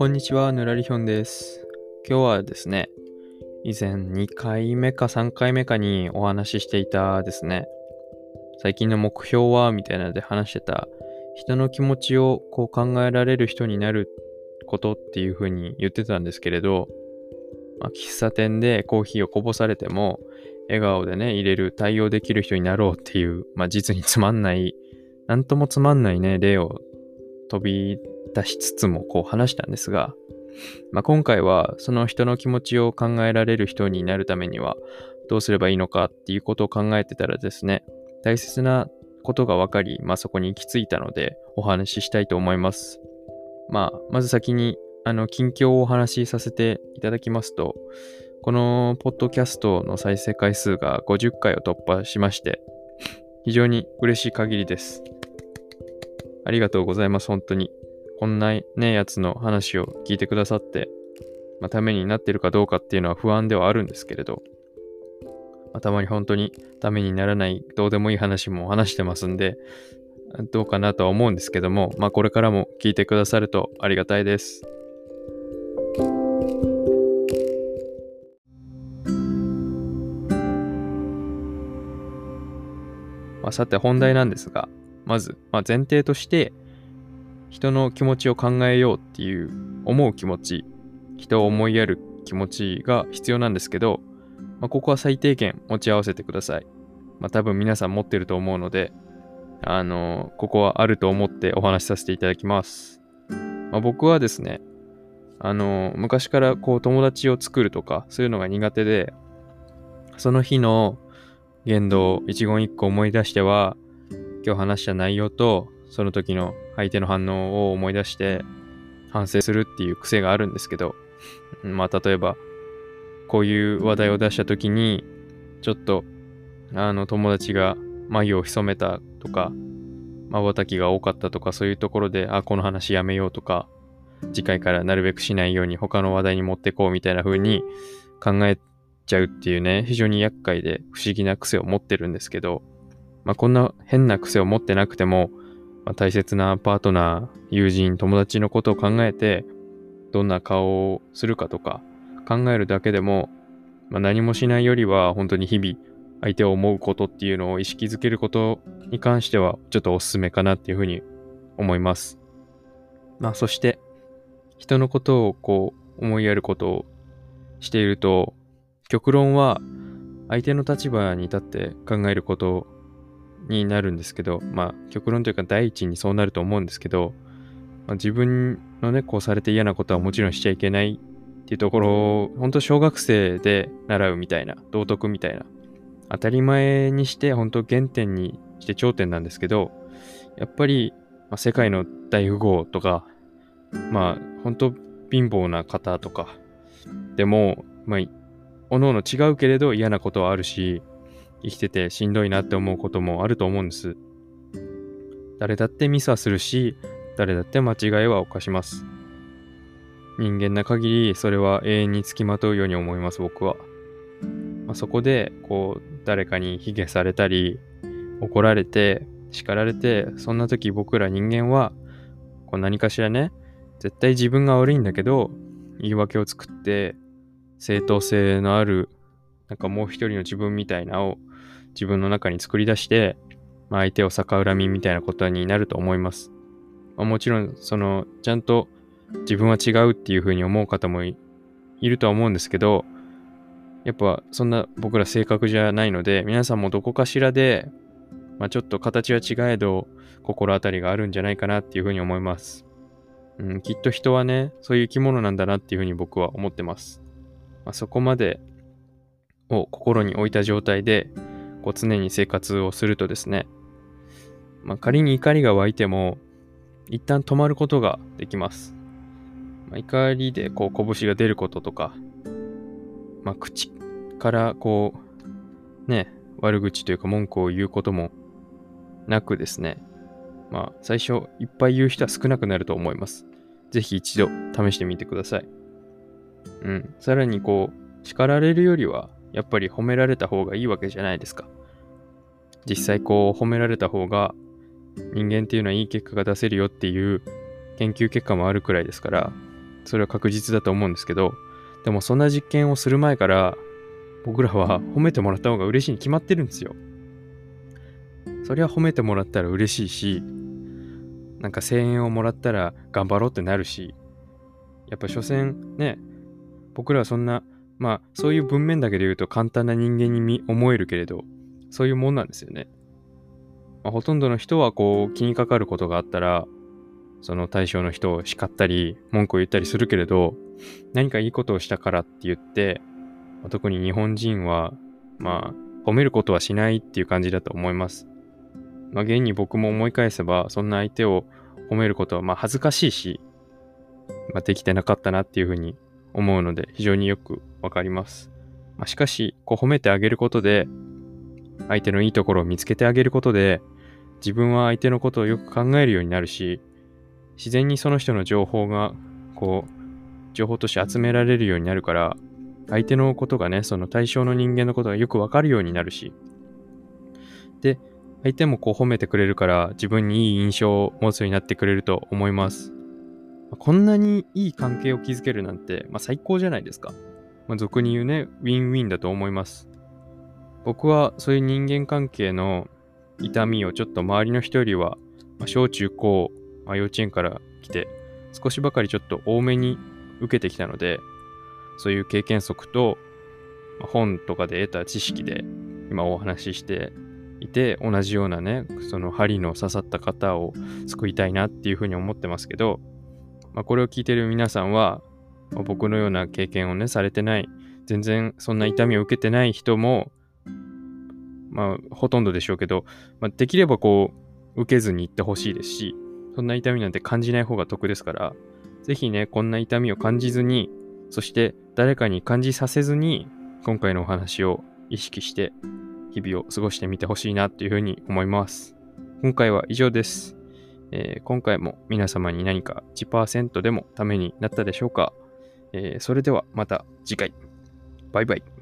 こんにちは、ぬらりひょんです。今日はですね、以前2回目か3回目かにお話ししていたですね、最近の目標はみたいなので話してた、人の気持ちをこう考えられる人になることっていう風に言ってたんですけれど、まあ、喫茶店でコーヒーをこぼされても、笑顔でね、入れる、対応できる人になろうっていう、まあ、実につまんない、なんともつまんないね、例を飛び出しつつもこう話したんですが、まあ、今回はその人の気持ちを考えられる人になるためにはどうすればいいのかっていうことを考えてたらですね、大切なことが分かり、まあ、そこに行き着いたのでお話ししたいと思います。まあ、まず先にあの近況をお話しさせていただきますと、このポッドキャストの再生回数が50回を突破しまして、非常に嬉しい限りです。ありがとうございます、本当に。こんなね、やつの話を聞いてくださって、まあ、ためになってるかどうかっていうのは不安ではあるんですけれど、まあ、たまに本当にためにならないどうでもいい話も話してますんで、どうかなとは思うんですけども、まあこれからも聞いてくださるとありがたいです。まあ、さて本題なんですが、まず、まあ、前提として、人の気持ちを考えようっていう思う気持ち、人を思いやる気持ちが必要なんですけど、まあ、ここは最低限持ち合わせてください。まあ、多分皆さん持ってると思うので、あの、ここはあると思ってお話しさせていただきます。まあ、僕はですね、あの、昔からこう友達を作るとか、そういうのが苦手で、その日の言動一言一句思い出しては、今日話した内容と、その時の相手の反応を思い出して反省するっていう癖があるんですけど、まあ例えば、こういう話題を出した時に、ちょっと、あの友達が眉を潜めたとか、瞬きが多かったとか、そういうところで、あ、この話やめようとか、次回からなるべくしないように他の話題に持ってこうみたいな風に考えちゃうっていうね、非常に厄介で不思議な癖を持ってるんですけど、まあ、こんな変な癖を持ってなくても、まあ、大切なパートナー、友人、友達のことを考えて、どんな顔をするかとか考えるだけでも、まあ、何もしないよりは本当に日々相手を思うことっていうのを意識づけることに関してはちょっとおすすめかなっていうふうに思います。まあそして人のことをこう思いやることをしていると極論は相手の立場に立って考えることになるんですけど、まあ極論というか第一にそうなると思うんですけど、まあ、自分のね、こうされて嫌なことはもちろんしちゃいけないっていうところを、本当小学生で習うみたいな、道徳みたいな、当たり前にして本当原点にして頂点なんですけど、やっぱり、まあ、世界の大富豪とか、まあ本当貧乏な方とかでも、まあおのおの違うけれど嫌なことはあるし、生きててしんどいなって思うこともあると思うんです。誰だってミスはするし、誰だって間違いは犯します。人間な限りそれは永遠につきまとうように思います、僕は。まあ、そこで、こう、誰かに卑下されたり、怒られて、叱られて、そんな時僕ら人間は、こう何かしらね、絶対自分が悪いんだけど、言い訳を作って、正当性のある、なんかもう一人の自分みたいなを自分の中に作り出して、まあ、相手を逆恨みみたいなことになると思います。まあ、もちろん、その、ちゃんと自分は違うっていうふうに思う方もいるとは思うんですけど、やっぱそんな僕ら性格じゃないので、皆さんもどこかしらで、まあ、ちょっと形は違えど、心当たりがあるんじゃないかなっていうふうに思います。うん、きっと人はね、そういう生き物なんだなっていうふうに僕は思ってます。まあ、そこまでを心に置いた状態でこう常に生活をするとですね、まあ、仮に怒りが湧いても一旦止まることができます。まあ、怒りでこう拳が出ることとか、まあ、口からこうね悪口というか文句を言うこともなくですね、まあ最初いっぱい言う人は少なくなると思います。ぜひ一度試してみてください。うん。さらにこう、叱られるよりは、やっぱり褒められた方がいいわけじゃないですか。実際こう、褒められた方が、人間っていうのはいい結果が出せるよっていう研究結果もあるくらいですから、それは確実だと思うんですけど、でもそんな実験をする前から、僕らは褒めてもらった方が嬉しいに決まってるんですよ。そりゃ褒めてもらったら嬉しいし、なんか声援をもらったら頑張ろうってなるし、やっぱ所詮ね、僕らはそんな、まあそういう文面だけで言うと簡単な人間に思えるけれど、そういうもんなんですよね。まあ、ほとんどの人はこう気にかかることがあったら、その対象の人を叱ったり、文句を言ったりするけれど、何かいいことをしたからって言って、ま特に日本人は、まあ、褒めることはしないっていう感じだと思います。まあ、現に僕も思い返せば、そんな相手を褒めることはまあ恥ずかしいし、まあ、できてなかったなっていうふうに思うので、非常によくわかります。まあ、しかし、こう褒めてあげることで、相手のいいところを見つけてあげることで、自分は相手のことをよく考えるようになるし、自然にその人の情報が、こう、情報として集められるようになるから、相手のことがね、その対象の人間のことがよくわかるようになるし、で、相手もこう褒めてくれるから、自分にいい印象を持つようになってくれると思います。こんなにいい関係を築けるなんて、まあ、最高じゃないですか。まあ、俗に言うね、ウィンウィンだと思います。僕はそういう人間関係の痛みをちょっと周りの人よりは、まあ、小中高、まあ、幼稚園から来て、少しばかりちょっと多めに受けてきたので、そういう経験則と、まあ、本とかで得た知識で今お話ししていて、同じようなね、その針の刺さった方を救いたいなっていうふうに思ってますけど、まあ、これを聞いてる皆さんは、まあ僕のような経験をね、されてない、全然そんな痛みを受けてない人も、まあ、ほとんどでしょうけど、まあ、できればこう、受けずに行ってほしいですし、そんな痛みなんて感じない方が得ですから、ぜひね、こんな痛みを感じずに、そして誰かに感じさせずに、今回のお話を意識して、日々を過ごしてみてほしいなというふうに思います。今回は以上です。えー今回も皆様に何か1%でもためになったでしょうか、えーそれではまた次回。バイバイ。